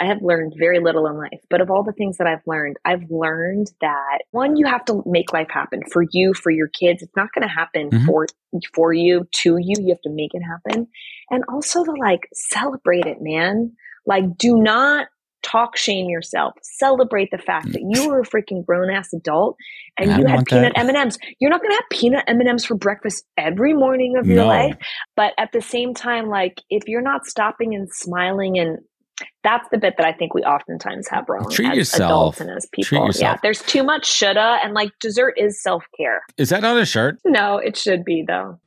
I have learned very little in life, but of all the things that I've learned, I've learned that one, you have to make life happen for you, for your kids. It's not going to happen mm-hmm. for for you, to you. You have to make it happen, and also to like celebrate it, man. Like, do not talk shame yourself. Celebrate the fact that you were a freaking grown ass adult and you had peanut M and M's. You're not going to have peanut M and M's for breakfast every morning of your life, but at the same time, like if you're not stopping and smiling and that's the bit that I think we oftentimes have wrong Treat as yourself. adults and as people. Yeah, there's too much shoulda, and like dessert is self care. Is that not a shirt? No, it should be though.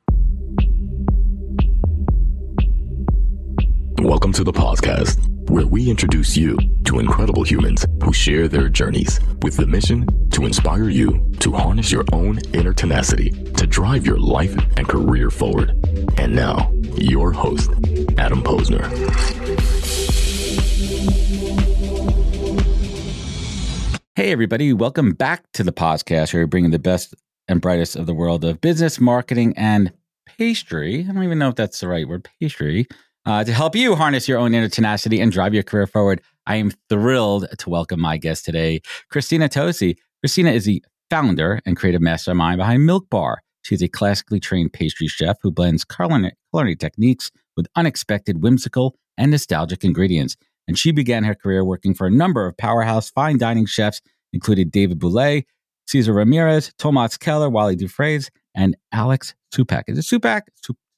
Welcome to the podcast where we introduce you to incredible humans who share their journeys with the mission to inspire you to harness your own inner tenacity to drive your life and career forward. And now, your host, Adam Posner. Hey, everybody, welcome back to the podcast where we bring the best and brightest of the world of business, marketing, and pastry. I don't even know if that's the right word, pastry uh, to help you harness your own inner tenacity and drive your career forward. I am thrilled to welcome my guest today, Christina Tosi. Christina is the founder and creative mastermind behind Milk Bar. She's a classically trained pastry chef who blends culinary, techniques with unexpected, whimsical, and nostalgic ingredients. And she began her career working for a number of powerhouse fine dining chefs, including David Bouley, Cesar Ramirez, Thomas Keller, Wylie Dufresne, and Alex Stupak. Is it Stupak?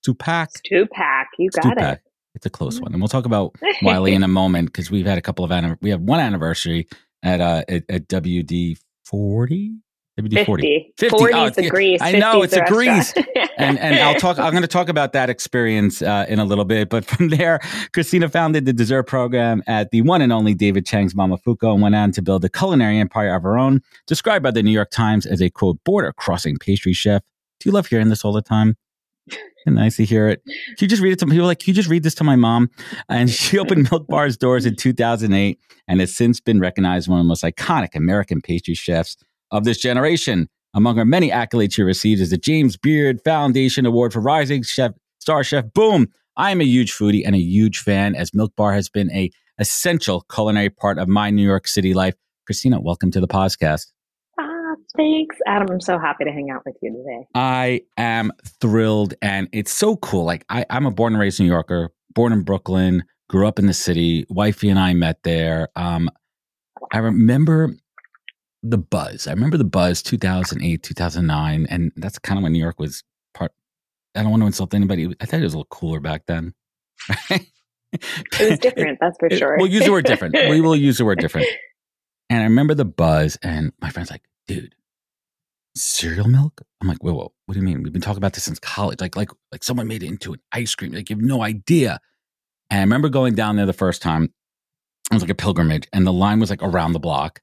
Stupak? Stupak. You got Stupak. it. It's a close one, and we'll talk about Wylie in a moment because we've had a couple of anniversaries, we have one anniversary at uh at, at WD forty. WD 40. 50. 40 oh, is a grease. I know it's a grease. and and I'll talk I'm going to talk about that experience uh, in a little bit, but from there Christina founded the dessert program at the one and only David Chang's Momofuku and went on to build a culinary empire of her own, described by the New York Times as a quote border crossing pastry chef. Do you love hearing this all the time? nice to hear it. Can you just read it to people? Like, can you just read this to my mom? And she opened Milk Bar's doors in 2008 and has since been recognized as one of the most iconic American pastry chefs of this generation. Among her many accolades she received is the James Beard Foundation Award for Rising Chef Star Chef. Boom! I am a huge foodie and a huge fan, as Milk Bar has been a essential culinary part of my New York City life. Christina, welcome to the podcast. Thanks, Adam. I'm so happy to hang out with you today. I am thrilled, and it's so cool. Like I, I'm a born and raised New Yorker, born in Brooklyn, grew up in the city. Wifey and I met there. Um, I remember the buzz. I remember the buzz 2008, 2009, and that's kind of when New York was part. I don't want to insult anybody. I thought it was a little cooler back then. it was different, that's for sure. we'll use the word different. We will use the word different. And I remember the buzz, and my friend's like, dude, cereal milk? I'm like, whoa, whoa, what do you mean? We've been talking about this since college. Like, like, like someone made it into an ice cream. Like, you have no idea. And I remember going down there the first time. It was like a pilgrimage, and the line was like around the block.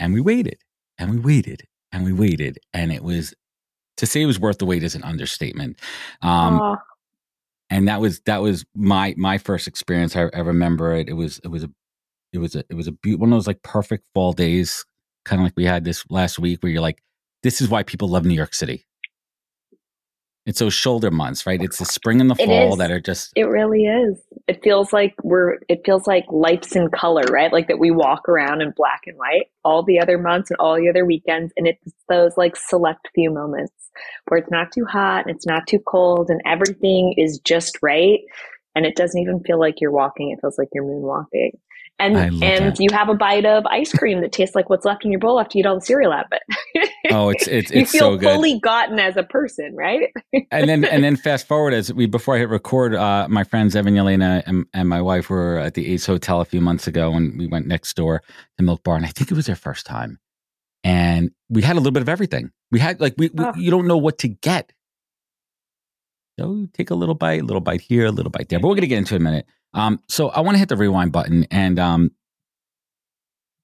And we waited, and we waited, and we waited, and it was to say it was worth the wait is an understatement. Um, and that was that was my my first experience. I, I remember it. It was it was a it was a it was a be- one of those like perfect fall days, kind of like we had this last week, where you're like this is why people love New York City. It's those shoulder months, right? It's the spring and the fall that are just. It really is. It feels like we're. It feels like life's in color, right? Like that we walk around in black and white all the other months and all the other weekends, and it's those like select few moments where it's not too hot and it's not too cold, and everything is just right, and it doesn't even feel like you're walking. It feels like you're moonwalking and and that. you have a bite of ice cream that tastes like what's left in your bowl after you eat all the cereal out of it. oh, it's it's, you feel so good. fully gotten as a person, right? and then and then fast forward as we before I hit record, uh, my friends Evan Yelena and, and my wife were at the Ace Hotel a few months ago, and we went next door to Milk Bar, and I think it was their first time, and we had a little bit of everything. We had like we, we oh. you don't know what to get. So take a little bite, a little bite here, a little bite there. But we're gonna get into it in a minute. Um, so I want to hit the rewind button, and um,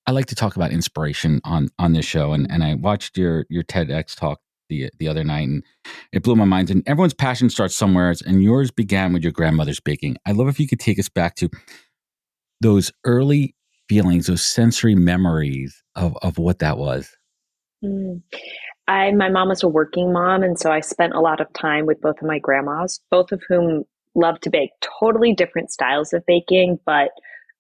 I like to talk about inspiration on on this show. And and I watched your your TEDx talk the the other night, and it blew my mind. And everyone's passion starts somewhere, and yours began with your grandmother's baking. I'd love if you could take us back to those early feelings, those sensory memories of of what that was. Mm. I my mom was a working mom, and so I spent a lot of time with both of my grandmas, both of whom love to bake totally different styles of baking, but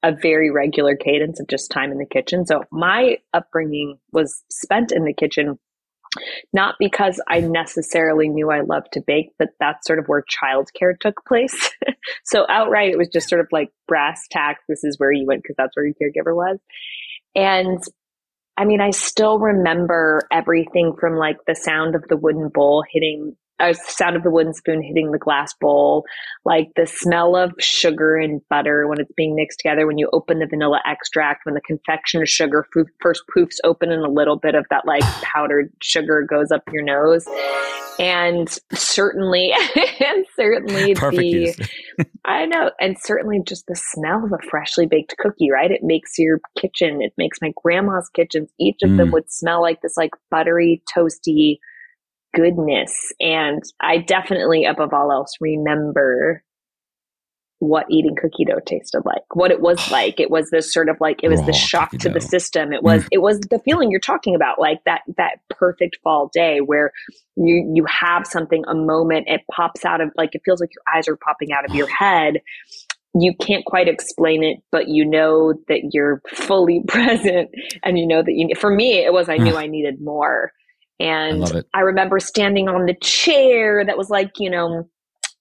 a very regular cadence of just time in the kitchen. So my upbringing was spent in the kitchen not because I necessarily knew I loved to bake, but that's sort of where childcare took place. so outright, it was just sort of like brass tacks. This is where you went because that's where your caregiver was. And I mean, I still remember everything from like the sound of the wooden bowl hitting uh, sound of the wooden spoon hitting the glass bowl, like the smell of sugar and butter when it's being mixed together, when you open the vanilla extract, when the confection sugar first poofs open and a little bit of that like powdered sugar goes up your nose. And certainly, and certainly the, I know, and certainly just the smell of a freshly baked cookie, right? It makes your kitchen, it makes my grandma's kitchens, each of mm. them would smell like this like buttery, toasty, goodness. And I definitely, above all else, remember what eating cookie dough tasted like, what it was like. It was this sort of like it was Raw the shock to dough. the system. It was mm. it was the feeling you're talking about, like that that perfect fall day where you you have something, a moment, it pops out of like it feels like your eyes are popping out of your head. You can't quite explain it, but you know that you're fully present, and you know that you. For me, it was I knew I needed more. And I, I remember standing on the chair that was like, you know,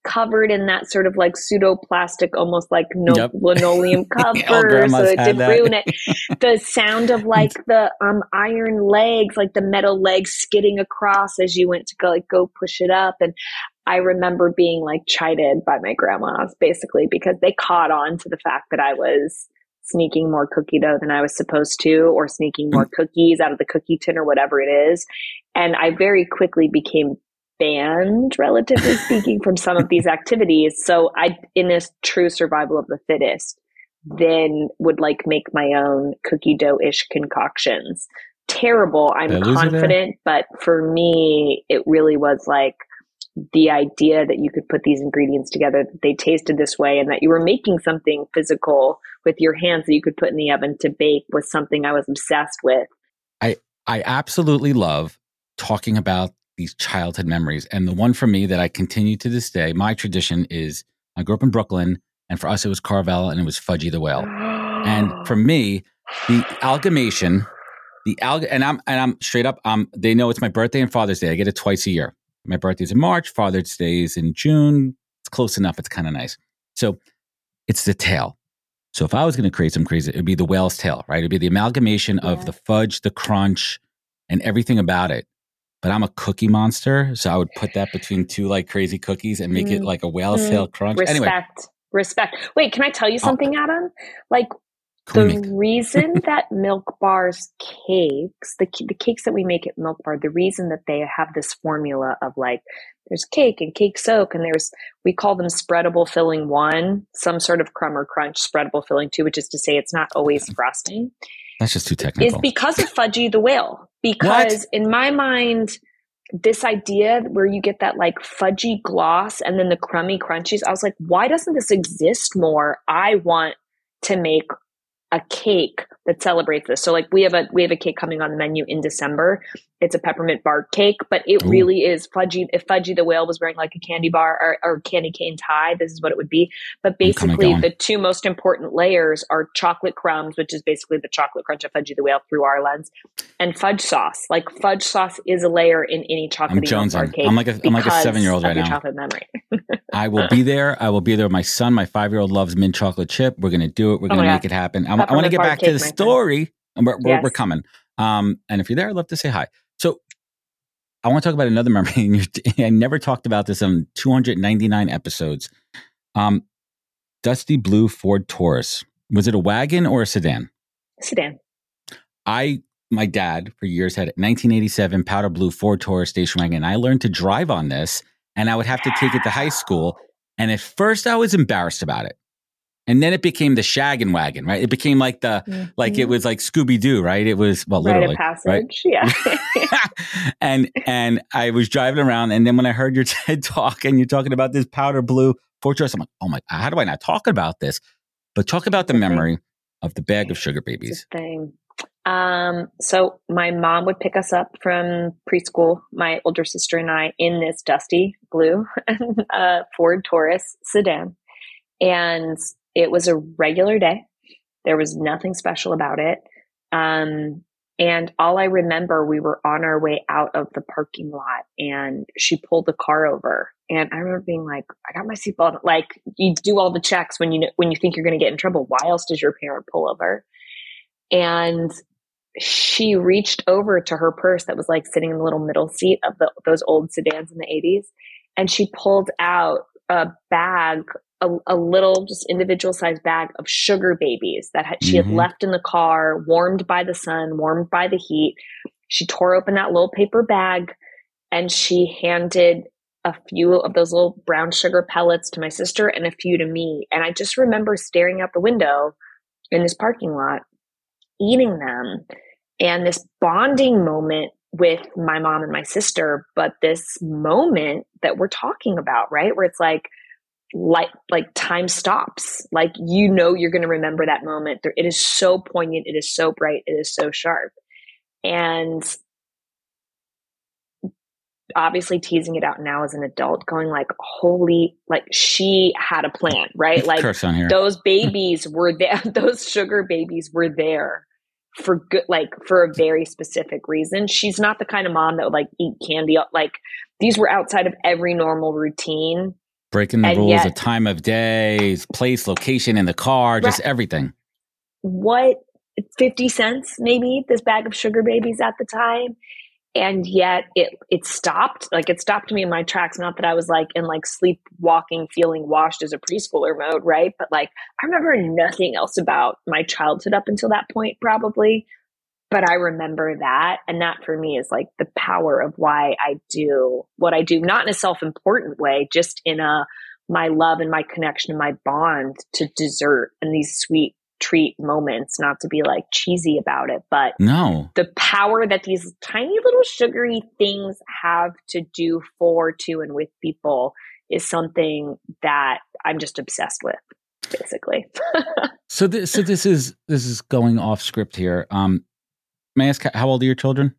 covered in that sort of like pseudoplastic, almost like no yep. linoleum cover, so it did ruin it. The sound of like the um iron legs, like the metal legs skidding across as you went to go like go push it up, and I remember being like chided by my grandmas basically because they caught on to the fact that I was sneaking more cookie dough than I was supposed to, or sneaking more cookies out of the cookie tin or whatever it is. And I very quickly became banned, relatively speaking, from some of these activities. So I, in this true survival of the fittest, then would like make my own cookie dough ish concoctions. Terrible. I'm confident, but for me, it really was like, the idea that you could put these ingredients together, that they tasted this way, and that you were making something physical with your hands that you could put in the oven to bake was something I was obsessed with. I I absolutely love talking about these childhood memories. And the one for me that I continue to this day, my tradition is I grew up in Brooklyn, and for us it was Carvel and it was Fudgy the Whale. and for me, the amalgamation, the alg and I'm and I'm straight up, um, they know it's my birthday and Father's Day. I get it twice a year. My birthday's in March, Father's Day is in June. It's close enough. It's kind of nice. So it's the tail. So if I was going to create some crazy, it'd be the whale's tail, right? It'd be the amalgamation yeah. of the fudge, the crunch, and everything about it. But I'm a cookie monster, so I would put that between two like crazy cookies and make mm. it like a whale's mm. tail crunch. Respect. Anyway, respect. Wait, can I tell you something. Adam? Like the reason that Milk Bar's cakes, the the cakes that we make at Milk Bar, the reason that they have this formula of like there's cake and cake soak, and there's we call them spreadable filling one, some sort of crumb or crunch spreadable filling two, which is to say it's not always frosting. That's just too technical. Is because of Fudgy the Whale. Because what? in my mind, this idea where you get that like fudgy gloss and then the crummy crunchies, I was like, why doesn't this exist more? I want to make a cake that celebrates this. So like we have a we have a cake coming on the menu in December. It's a peppermint bark cake, but it Ooh. really is fudgy. If Fudgy the whale was wearing like a candy bar or, or candy cane tie, this is what it would be. But basically, the two most important layers are chocolate crumbs, which is basically the chocolate crunch of Fudgy the whale through our lens, and fudge sauce. Like fudge sauce is a layer in any chocolate bar cake. I'm like a I'm like a seven year old right now. Chocolate memory. I will be there. I will be there. My son, my five year old, loves mint chocolate chip. We're gonna do it. We're oh gonna oh make it happen. I, I want to get back to the story. We're, we're, yes. we're, coming. Um, and if you're there, I'd love to say hi. So I want to talk about another memory. I never talked about this on 299 episodes. Um, Dusty Blue Ford Taurus. Was it a wagon or a sedan? Sedan. I, my dad, for years had a 1987 powder blue Ford Taurus station wagon. I learned to drive on this, and I would have to take it to high school. And at first, I was embarrassed about it and then it became the shaggin' wagon, right? It became like the mm-hmm. like it was like Scooby Doo, right? It was well, literally, right? Yeah. and and I was driving around, and then when I heard your TED talk and you're talking about this powder blue Ford Taurus, I'm like, oh my, god, how do I not talk about this? But talk about the memory of the bag of sugar babies. thing. Um, so my mom would pick us up from preschool, my older sister and I, in this dusty blue uh, Ford Taurus sedan. And it was a regular day. There was nothing special about it. Um, and all I remember, we were on our way out of the parking lot and she pulled the car over. And I remember being like, I got my seatbelt. Like you do all the checks when you, when you think you're going to get in trouble. Why else does your parent pull over? And she reached over to her purse that was like sitting in the little middle seat of the, those old sedans in the 80s. And she pulled out a bag a, a, little just individual sized bag of sugar babies that had, she mm-hmm. had left in the car, warmed by the sun, warmed by the heat. She tore open that little paper bag and she handed a few of those little brown sugar pellets to my sister and a few to me. And I just remember staring out the window in this parking lot, eating them, and this bonding moment with my mom and my sister. But this moment that we're talking about, right? Where it's like, like like time stops. Like you know you're going to remember that moment. It is so poignant. It is so bright. It is so sharp. And obviously teasing it out now as an adult going like holy like she had a plan right? Like those babies were there. Those sugar babies were there for good like for a very specific reason. She's not the kind of mom that would like eat candy. Like these were outside of every normal routine breaking the and rules yet, of time of day, place, location in the car, just right. everything. What 50 cents maybe this bag of sugar babies at the time and yet it it stopped like it stopped me in my tracks not that i was like in like sleepwalking feeling washed as a preschooler mode right but like i remember nothing else about my childhood up until that point probably but I remember that. And that for me is like the power of why I do what I do, not in a self important way, just in a my love and my connection and my bond to dessert and these sweet treat moments, not to be like cheesy about it, but no, the power that these tiny little sugary things have to do for, to, and with people is something that I'm just obsessed with basically. so this so this is this is going off script here. Um May I ask how old are your children?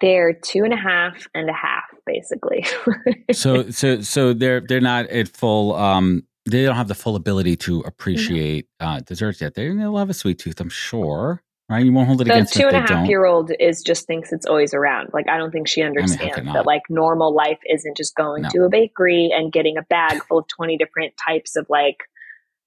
They're two and a half and a half, basically. so, so, so they're they're not at full. Um, they don't have the full ability to appreciate uh, desserts yet. They, they'll have a sweet tooth, I'm sure. Right? You won't hold it the against two and a half don't. year old is just thinks it's always around. Like I don't think she understands I mean, that like normal life isn't just going no. to a bakery and getting a bag full of twenty different types of like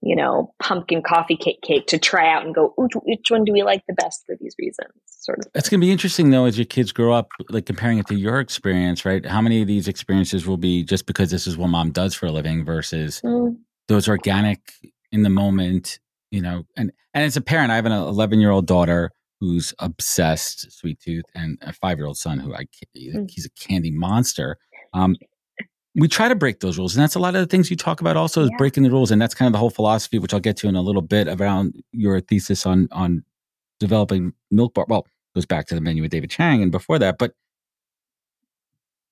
you know, pumpkin coffee cake cake to try out and go, which one do we like the best for these reasons? Sort of. It's going to be interesting though, as your kids grow up, like comparing it to your experience, right? How many of these experiences will be just because this is what mom does for a living versus mm. those organic in the moment, you know, and, and as a parent, I have an 11 year old daughter who's obsessed sweet tooth and a five year old son who I, mm. he's a candy monster. Um, we try to break those rules and that's a lot of the things you talk about also is yeah. breaking the rules and that's kind of the whole philosophy which i'll get to in a little bit around your thesis on on developing milk bar well goes back to the menu with david chang and before that but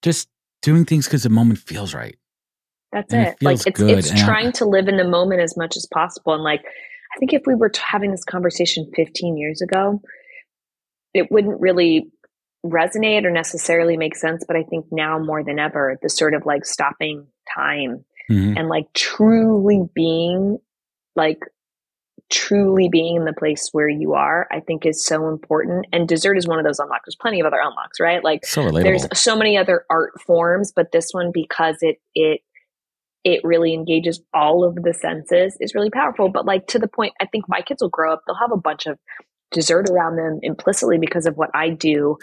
just doing things because the moment feels right that's and it, it like it's good. it's and trying I, to live in the moment as much as possible and like i think if we were having this conversation 15 years ago it wouldn't really resonate or necessarily make sense, but I think now more than ever, the sort of like stopping time mm-hmm. and like truly being like truly being in the place where you are, I think is so important. And dessert is one of those unlocks. There's plenty of other unlocks, right? Like so there's so many other art forms, but this one because it it it really engages all of the senses is really powerful. But like to the point, I think my kids will grow up, they'll have a bunch of dessert around them implicitly because of what I do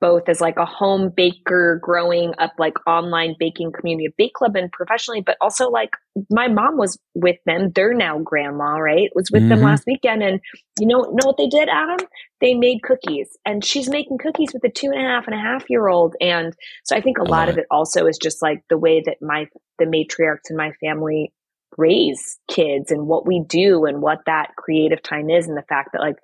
both as like a home baker growing up like online baking community a bake club and professionally but also like my mom was with them. They're now grandma right? Was with mm-hmm. them last weekend and you know know what they did adam? They made cookies and she's making cookies with a two and a half and a half year old and so i think a lot of it also is just like the way that my the matriarchs in my family raise kids and what we do and what that creative time is and the fact that like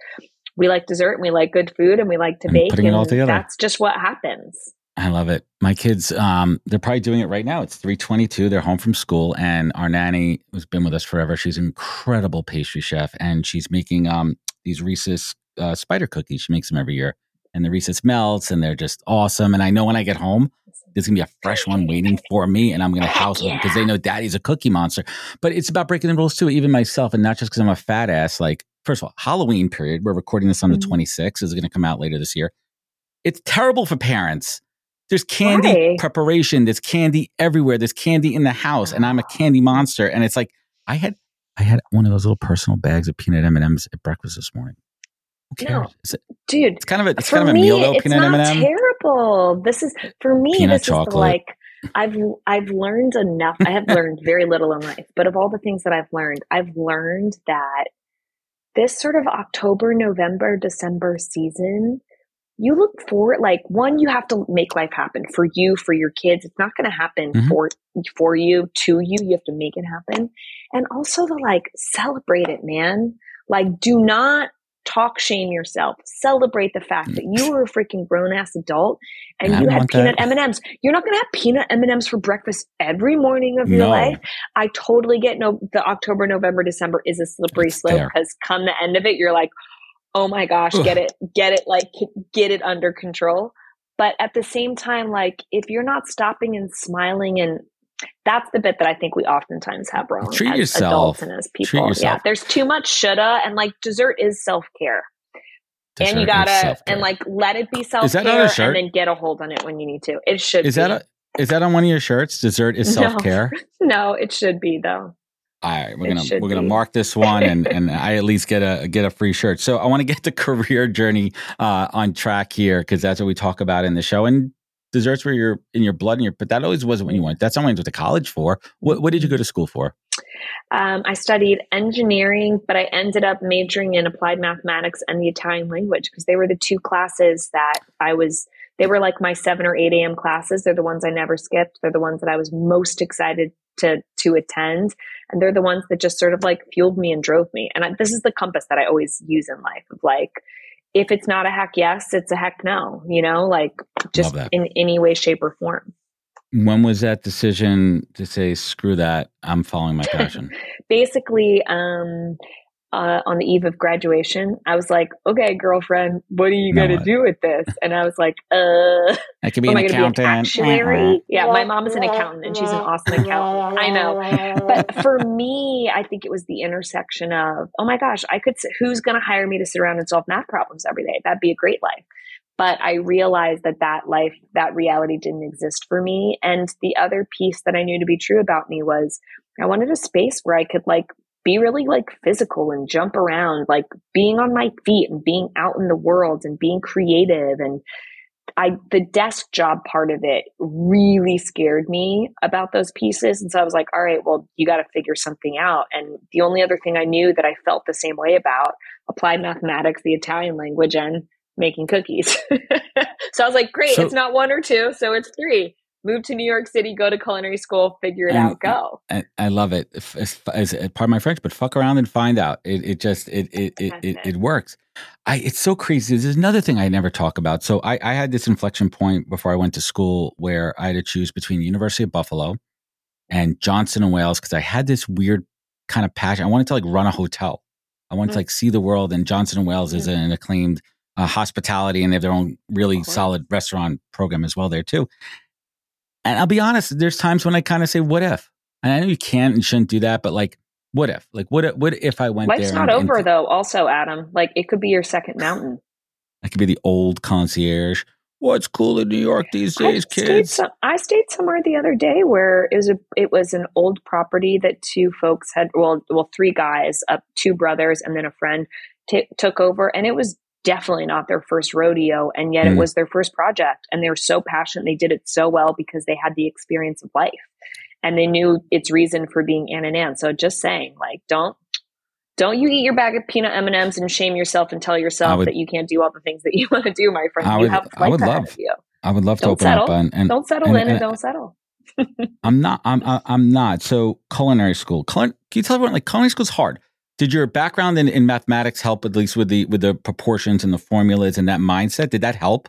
we like dessert and we like good food and we like to and bake. Putting it all together. That's just what happens. I love it. My kids, um, they're probably doing it right now. It's 322. They're home from school and our nanny has been with us forever. She's an incredible pastry chef and she's making um, these Reese's uh, spider cookies. She makes them every year. and the Reese's melts, and they're just awesome. And I know when I get home, there's gonna be a fresh one waiting for me, and I'm gonna house them because they know Daddy's a cookie monster. But it's about breaking the rules too, even myself, and not just because I'm a fat ass. Like, first of all, Halloween period. We're recording this on the 26th. Mm-hmm. Is going to come out later this year. It's terrible for parents. There's candy Why? preparation. There's candy everywhere. There's candy in the house, and I'm a candy monster. And it's like I had I had one of those little personal bags of peanut M and M's at breakfast this morning. Who cares? No, it, dude, it's kind of a it's kind of a meal though. Peanut M and M. Terrible. This is for me. Peanut this chocolate. is like I've I've learned enough. I have learned very little in life, but of all the things that I've learned, I've learned that this sort of October, November, December season you look for like one you have to make life happen for you for your kids. It's not going to happen mm-hmm. for for you to you. You have to make it happen. And also to like celebrate it man. Like do not talk shame yourself celebrate the fact that you were a freaking grown ass adult and you had peanut that. m&ms you're not going to have peanut m&ms for breakfast every morning of your no. life i totally get no the october november december is a slippery it's slope because come the end of it you're like oh my gosh, Ugh. get it, get it, like get it under control. But at the same time, like if you're not stopping and smiling and that's the bit that I think we oftentimes have wrong Treat as yourself. adults and as people. Yeah, there's too much shoulda, and like dessert is self care, and you gotta and like let it be self care, and then get a hold on it when you need to. It should. Is be. that a, is that on one of your shirts? Dessert is self care. No, no, it should be though. All right, we're gonna we're gonna mark this one, and and I at least get a get a free shirt. So I want to get the career journey uh, on track here because that's what we talk about in the show. And desserts were your in your blood and your, but that always wasn't what you wanted. That's not what you went to college for. What what did you go to school for? Um, I studied engineering, but I ended up majoring in applied mathematics and the Italian language because they were the two classes that I was. They were like my seven or eight a.m. classes. They're the ones I never skipped. They're the ones that I was most excited to to attend and they're the ones that just sort of like fueled me and drove me and I, this is the compass that i always use in life of like if it's not a heck yes it's a heck no you know like just in any way shape or form. When was that decision to say screw that i'm following my passion basically um uh, on the eve of graduation, I was like, "Okay, girlfriend, what are you no, gonna do with this?" And I was like, "Uh, I could be an accountant, be an actuary." Yeah, my mom is an accountant, and she's an awesome accountant. I know, but for me, I think it was the intersection of, "Oh my gosh, I could. Who's gonna hire me to sit around and solve math problems every day? That'd be a great life." But I realized that that life, that reality didn't exist for me. And the other piece that I knew to be true about me was I wanted a space where I could like be really like physical and jump around, like being on my feet and being out in the world and being creative. And I, the desk job part of it really scared me about those pieces. And so I was like, all right, well, you got to figure something out. And the only other thing I knew that I felt the same way about applied mathematics, the Italian language, and making cookies. so I was like, great, so, it's not one or two, so it's three move to New York City, go to culinary school, figure it and, out, go. I, I love it. As, as, part of my French, but fuck around and find out. It, it just it it it, it, it, works. I it's so crazy. There's another thing I never talk about. So I, I had this inflection point before I went to school where I had to choose between the University of Buffalo and Johnson and Wales because I had this weird kind of passion. I wanted to like run a hotel. I wanted mm-hmm. to like see the world. And Johnson and Wales mm-hmm. is an acclaimed uh, hospitality and they have their own really solid restaurant program as well there too. And I'll be honest, there's times when I kind of say, what if? And I know you can't and shouldn't do that, but like, what if? Like, what if, what if I went Life's there? not and, over and, though, also, Adam. Like, it could be your second mountain. I could be the old concierge. What's cool in New York these days, I kids? Stayed I stayed somewhere the other day where it was a it was an old property that two folks had well well three guys, uh, two brothers, and then a friend t- took over, and it was definitely not their first rodeo and yet mm. it was their first project and they were so passionate they did it so well because they had the experience of life and they knew its reason for being Ann and Ann. So just saying, like, don't don't you eat your bag of peanut M and M's and shame yourself and tell yourself would, that you can't do all the things that you want to do, my friend. I you would, have I would love, you. I would love don't to open settle. up and, and don't settle and, in and, and don't settle. I'm not. I'm. I'm not. So culinary school. Culin- can you tell everyone like culinary school is hard? Did your background in, in mathematics help at least with the with the proportions and the formulas and that mindset? Did that help?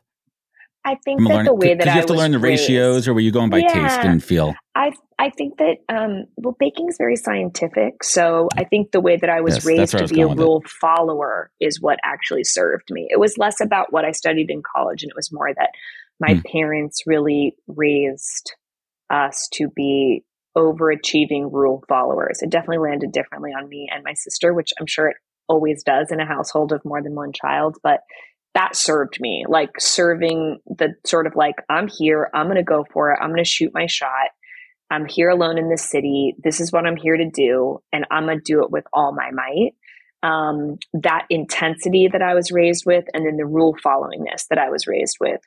I think that learning, the way that did you have to learn the raised, ratios, or were you going by yeah, taste and feel? I I think that um, well, baking is very scientific. So I think the way that I was yes, raised to was be a rule follower is what actually served me. It was less about what I studied in college, and it was more that my hmm. parents really raised us to be overachieving rule followers. It definitely landed differently on me and my sister, which I'm sure it always does in a household of more than one child. But that served me like serving the sort of like, I'm here, I'm going to go for it, I'm going to shoot my shot. I'm here alone in this city. This is what I'm here to do, and I'm going to do it with all my might. Um, that intensity that I was raised with, and then the rule followingness that I was raised with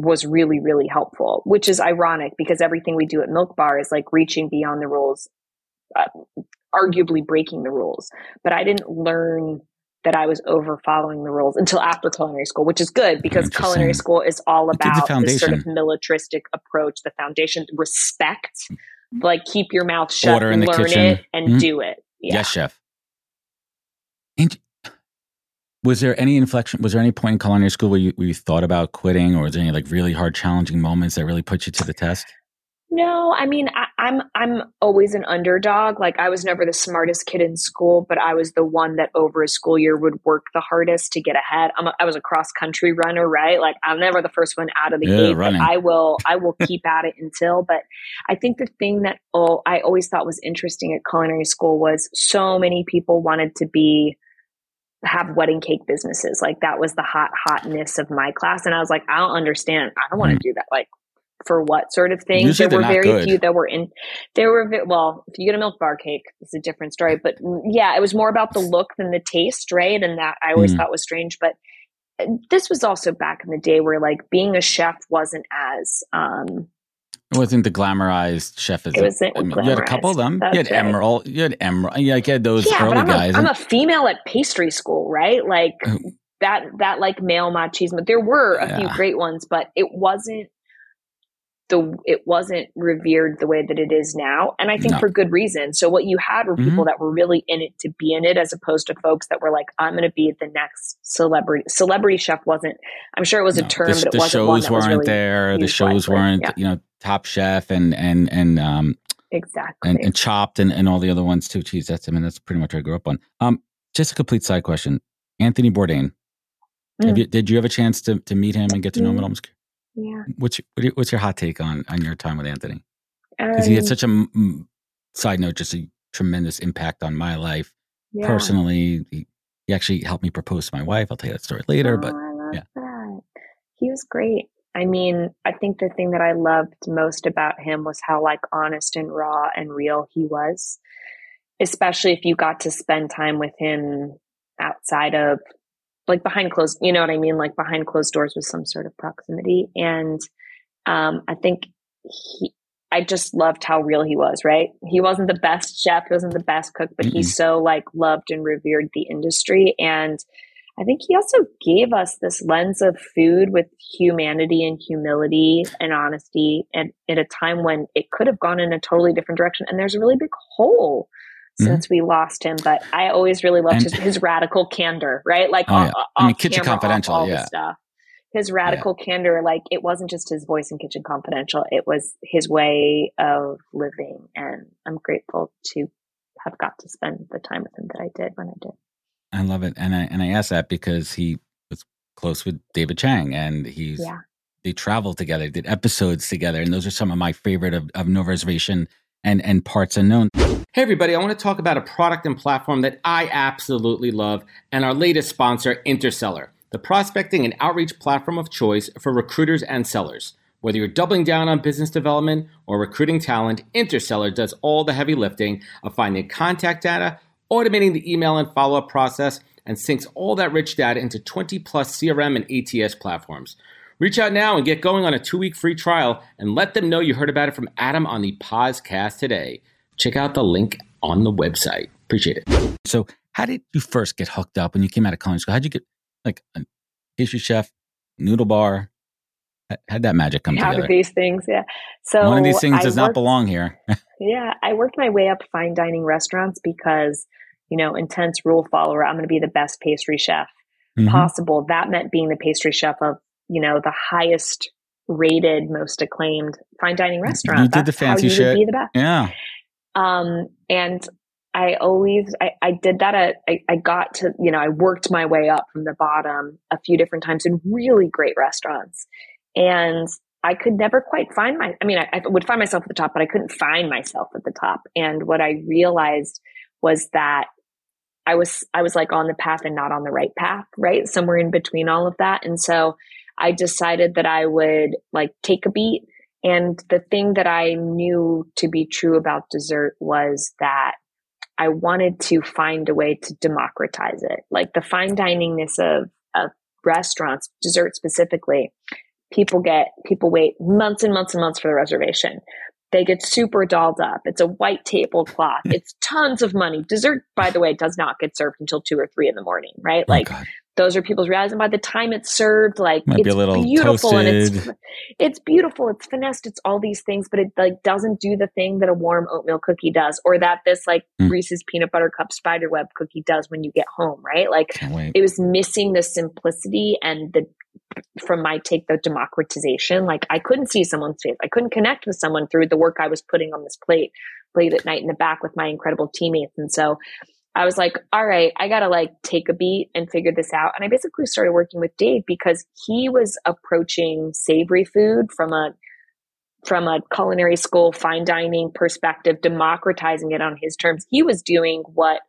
was really, really helpful, which is ironic because everything we do at Milk Bar is like reaching beyond the rules, uh, arguably breaking the rules. But I didn't learn that I was over following the rules until after culinary school, which is good because culinary school is all about this sort of militaristic approach, the foundation, respect, like keep your mouth shut Order and learn it and mm-hmm. do it. Yeah. Yes, chef. And was there any inflection? Was there any point in culinary school where you, where you thought about quitting, or was there any like really hard, challenging moments that really put you to the test? No, I mean I, am I'm, I'm always an underdog. Like I was never the smartest kid in school, but I was the one that over a school year would work the hardest to get ahead. I'm a, I was a cross country runner, right? Like I'm never the first one out of the yeah, gate, running. but I will I will keep at it until. But I think the thing that oh I always thought was interesting at culinary school was so many people wanted to be have wedding cake businesses. Like that was the hot hotness of my class, and I was like, I don't understand. I don't want to mm. do that. Like for what sort of thing. Usually there were very good. few that were in. There were well, if you get a milk bar cake, it's a different story. But mm, yeah, it was more about the look than the taste, right? And that I always mm. thought was strange. But this was also back in the day where like being a chef wasn't as um it wasn't the glamorized chef. As it wasn't I mean, you had a couple of them. That's you had right. Emeril. You had Emeril. Yeah, you had those yeah, early I'm guys. A, I'm a female at pastry school, right? Like that. That like male machismo. There were a yeah. few great ones, but it wasn't the it wasn't revered the way that it is now and i think no. for good reason so what you had were people mm-hmm. that were really in it to be in it as opposed to folks that were like i'm going to be the next celebrity celebrity chef wasn't i'm sure it was no. a term the, but it the wasn't shows weren't really there the shows weren't yeah. you know top chef and and and um exactly and, and chopped and, and all the other ones too geez that's i mean that's pretty much what i grew up on um just a complete side question anthony bourdain mm. you, did you have a chance to, to meet him and get to know him at almost yeah. What's what's your hot take on on your time with Anthony? Because um, he had um such a side note, just a tremendous impact on my life yeah. personally. He, he, actually helped me propose to my wife. I'll tell you that story later. Oh, but yeah, that. he was great. I mean, I think the thing that I loved most about him was how like honest and raw and real he was. Especially if you got to spend time with him outside of like behind closed, you know what I mean? Like behind closed doors with some sort of proximity. And um, I think he, I just loved how real he was, right? He wasn't the best chef, he wasn't the best cook, but mm-hmm. he so like loved and revered the industry. And I think he also gave us this lens of food with humanity and humility and honesty and at a time when it could have gone in a totally different direction. And there's a really big hole mm-hmm. since we lost him. But I always really loved his, his radical candor, right? Like, oh, yeah. I mean, Kitchen camera, Confidential, all, all yeah. stuff. His radical yeah. candor, like it wasn't just his voice in Kitchen Confidential; it was his way of living, and I'm grateful to have got to spend the time with him that I did when I did. I love it, and I and I ask that because he was close with David Chang, and he's yeah. they traveled together, did episodes together, and those are some of my favorite of, of No Reservation and and parts unknown. Hey, everybody, I want to talk about a product and platform that I absolutely love and our latest sponsor, Interseller, the prospecting and outreach platform of choice for recruiters and sellers. Whether you're doubling down on business development or recruiting talent, Interseller does all the heavy lifting of finding contact data, automating the email and follow up process, and syncs all that rich data into 20 plus CRM and ATS platforms. Reach out now and get going on a two week free trial and let them know you heard about it from Adam on the podcast today check out the link on the website. Appreciate it. So, how did you first get hooked up when you came out of culinary school? How'd you get like a pastry chef, noodle bar? How'd that magic come How together? these things, yeah. So one of these things I does worked, not belong here. yeah, I worked my way up fine dining restaurants because you know, intense rule follower. I'm going to be the best pastry chef mm-hmm. possible. That meant being the pastry chef of you know the highest rated most acclaimed fine dining restaurant. You did the fancy shit. be the best. Yeah. Um, and I always, I, I did that. At, I, I got to, you know, I worked my way up from the bottom a few different times in really great restaurants. And I could never quite find my, I mean, I, I would find myself at the top, but I couldn't find myself at the top. And what I realized was that I was, I was like on the path and not on the right path, right? Somewhere in between all of that. And so I decided that I would like take a beat. And the thing that I knew to be true about dessert was that I wanted to find a way to democratize it. Like the fine diningness of, of restaurants, dessert specifically, people get, people wait months and months and months for the reservation. They get super dolled up. It's a white tablecloth. it's tons of money. Dessert, by the way, does not get served until two or three in the morning, right? Oh, like those are people's realities. And by the time it's served, like Might be it's little beautiful and it's it's beautiful, it's finessed, it's all these things, but it like doesn't do the thing that a warm oatmeal cookie does, or that this like Mm. Reese's peanut butter cup spider web cookie does when you get home, right? Like it was missing the simplicity and the from my take the democratization like i couldn't see someone's face. I couldn't connect with someone through the work i was putting on this plate late at night in the back with my incredible teammates. And so i was like all right i gotta like take a beat and figure this out. And i basically started working with dave because he was approaching savory food from a from a culinary school fine dining perspective democratizing it on his terms. He was doing what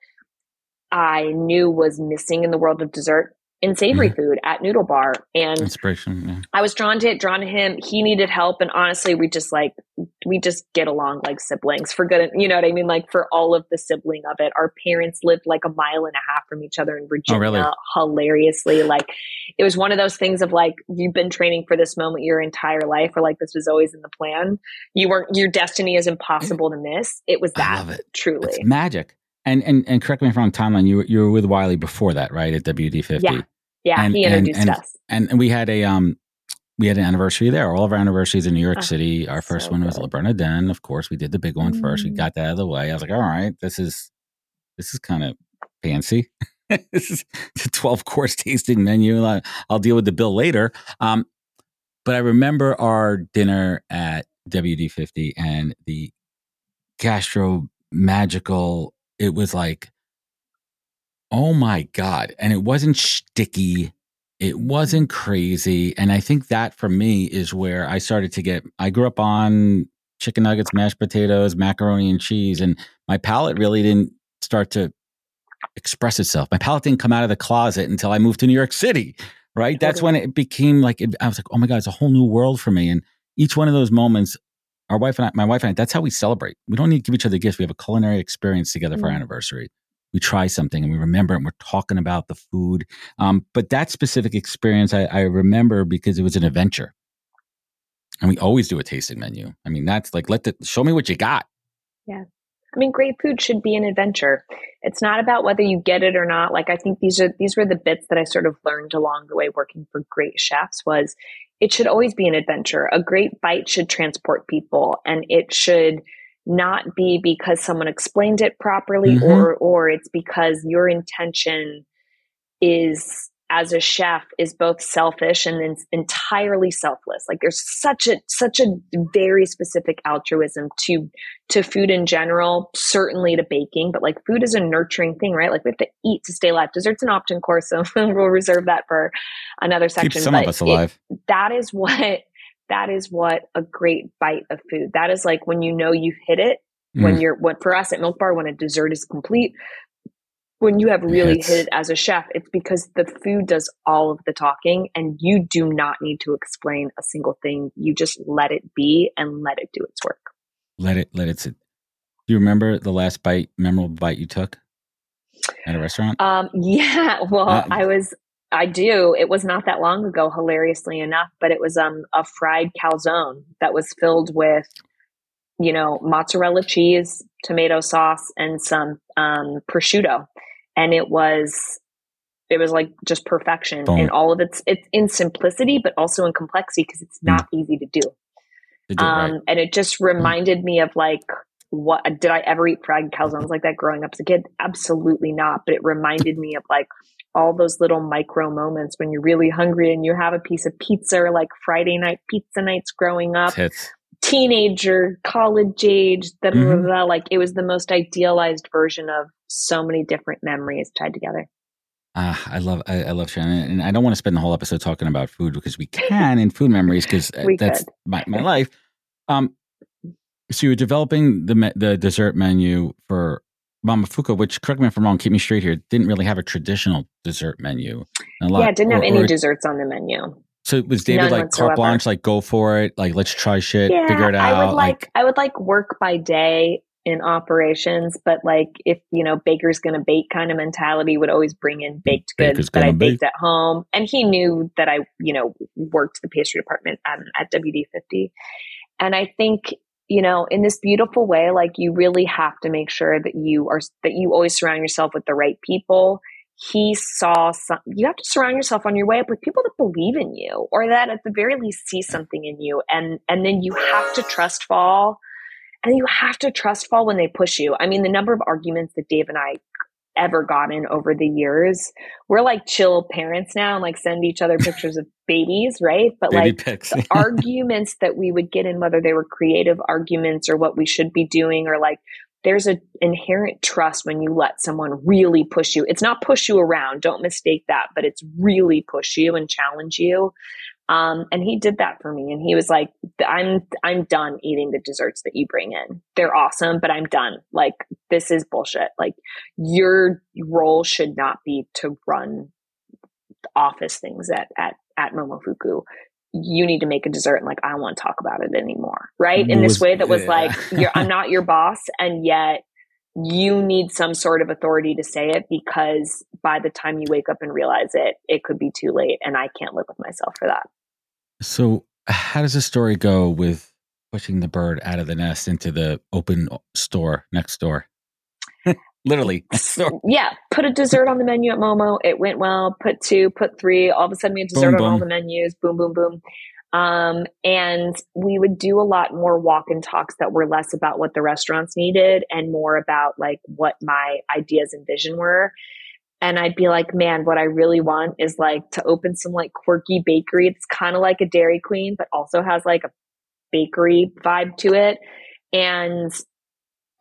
i knew was missing in the world of dessert in savory mm-hmm. food at Noodle Bar. And Inspiration. Yeah. I was drawn to it, drawn to him. He needed help. And honestly, we just like, we just get along like siblings for good. You know what I mean? Like for all of the sibling of it. Our parents lived like a mile and a half from each other in Virginia. Oh, really? Hilariously. Like it was one of those things of like, you've been training for this moment your entire life, or like this was always in the plan. You weren't, your destiny is impossible to miss. It was that it. truly. It's magic. And, and and correct me if I'm wrong, timeline. You were you were with Wylie before that, right? At WD50. Yeah. Yeah. And- he and- introduced and- us. and and we had a um we had an anniversary there. All of our anniversaries in New York Oh, City. Our first so one was good. Le Bernardin. Of course, we did the big one first. We Mm. got that out of the way. I was like, all right, this is this is kind of fancy. this is a twelve course tasting menu. I'll deal with the bill later. Um, but I remember our dinner at WD fifty and the gastro magical. It was like, oh my god! And it wasn't sticky it wasn't crazy and i think that for me is where i started to get i grew up on chicken nuggets mashed potatoes macaroni and cheese and my palate really didn't start to express itself my palate didn't come out of the closet until i moved to new york city right that's when it became like it, i was like oh my god it's a whole new world for me and each one of those moments our wife and I, my wife and I, that's how we celebrate. We don't need to give each other gifts. We have a culinary experience together for our Mm. anniversary. We try something and we remember and we're talking about the food. Um, but that specific experience I, I remember because it was an adventure. And we always do a tasting menu. I mean, that's like, let the show me what you got. Yeah. I mean, great food should be an adventure. It's not about whether you get it or not. Like I think these are these were the bits that I sort of learned along the way working for great chefs was it should always be an adventure. A great bite should transport people and it should not be because someone explained it properly Mhm. or or it's because your intention is as a chef is both selfish and entirely selfless like there's such a such a very specific altruism to to food in general certainly to baking but like food is a nurturing thing right like we have to eat to stay alive dessert's an opt-in course so we'll reserve that for another section Keep some but of us it- alive. that is what that is what a great bite of food that is like when you know you've hit it when Mm. you're what for us at milk bar when a dessert is complete when you have really Hits. hit it as a chef it's because the food does all of the talking and you do not need to explain a single thing you just let it be and let it do its work let it, let it sit. Do you remember the last bite, memorable bite you took at a restaurant? um yeah well Uh, i was i do. It was not that long ago hilariously enough but it was um a fried calzone that was filled with you know mozzarella cheese tomato sauce and some um prosciutto. And it was it was like just perfection Boom. in all of its it's in simplicity but also in complexity because it's not easy to do. Do right. um and it just reminded me of like what did i ever eat fried calzones like that growing up as a kid? Absolutely not but it reminded me of like all those little micro moments when you're really hungry and you have a piece of pizza or like Friday night pizza nights growing up. Tits. Teenager, college age, da, da, like it was the most idealized version of so many different memories tied together. Ah, I love I, I love Shannon, and I don't want to spend the whole episode talking about food because we can in food memories because that's could. my, my life. Um, so you were developing the the dessert menu for Momofuku, which correct me if I'm wrong, keep me straight here. Didn't really have a traditional dessert menu. Lot- yeah, it didn't have any or- desserts on the menu. So was David none like whatsoever. carte blanche, like go for it, like let's try shit, yeah, figure it out. I would like, I would like work by day in operations, but like if you know baker's gonna bake kind of mentality would always bring in mm, baked goods that I bake. baked at home, and he knew that I you know worked the pastry department at, at WD fifty, and I think you know in this beautiful way, like you really have to make sure that you are that you always surround yourself with the right people. He saw some, you have to surround yourself on your way up with people that believe in you or that at the very least see something in you. And, and then you have to trust fall and you have to trust fall when they push you. I mean, the number of arguments that Dave and I ever gotten over the years, we're like chill parents now and like send each other pictures of babies, right? But baby like pics. the arguments that we would get in, whether they were creative arguments or what we should be doing, or like there's an inherent trust when you let someone really push you. It's not push you around, don't mistake that, but it's really push you and challenge you. Um, and he did that for me. And he was like, I'm, I'm done eating the desserts that you bring in. They're awesome, but I'm done. Like, this is bullshit. Like, your role should not be to run office things at, at, at Momofuku. You need to make a dessert and like, I don't want to talk about it anymore. Right. In this Was- way that was yeah. like, you're, I'm not your boss. And yet you need some sort of authority to say it because by the time you wake up and realize it, it could be too late. And I can't live with myself for that. So, how does the story go with pushing the bird out of the nest into the open store next door? Literally, yeah, put a dessert on the menu at Momo. It went well. Put two, put three. All of a sudden, we had dessert Boom, on all the menus. Boom, boom, boom. Um, and we would do a lot more walk and talks that were less about what the restaurants needed and more about like what my ideas and vision were. And I'd be like, man, what I really want is like to open some like quirky bakery. It's kind of like a Dairy Queen, but also has like a bakery vibe to it. And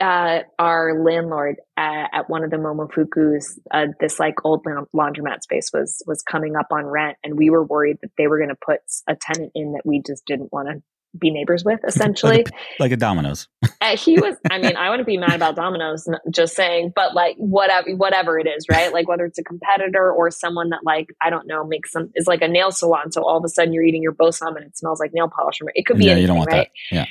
uh, our landlord at, at one of the Momofukus, uh, this like old laundromat space was was coming up on rent, and we were worried that they were going to put a tenant in that we just didn't want to be neighbors with. Essentially, like a Domino's. uh, he was. I mean, I wouldn't be mad about Domino's, just saying, but like whatever, whatever it is, right? Like whether it's a competitor or someone that like I don't know makes some is like a nail salon. So all of a sudden you're eating your bo ssäm and it smells like nail polish. It could be yeah, anything, you don't want right? that. Yeah.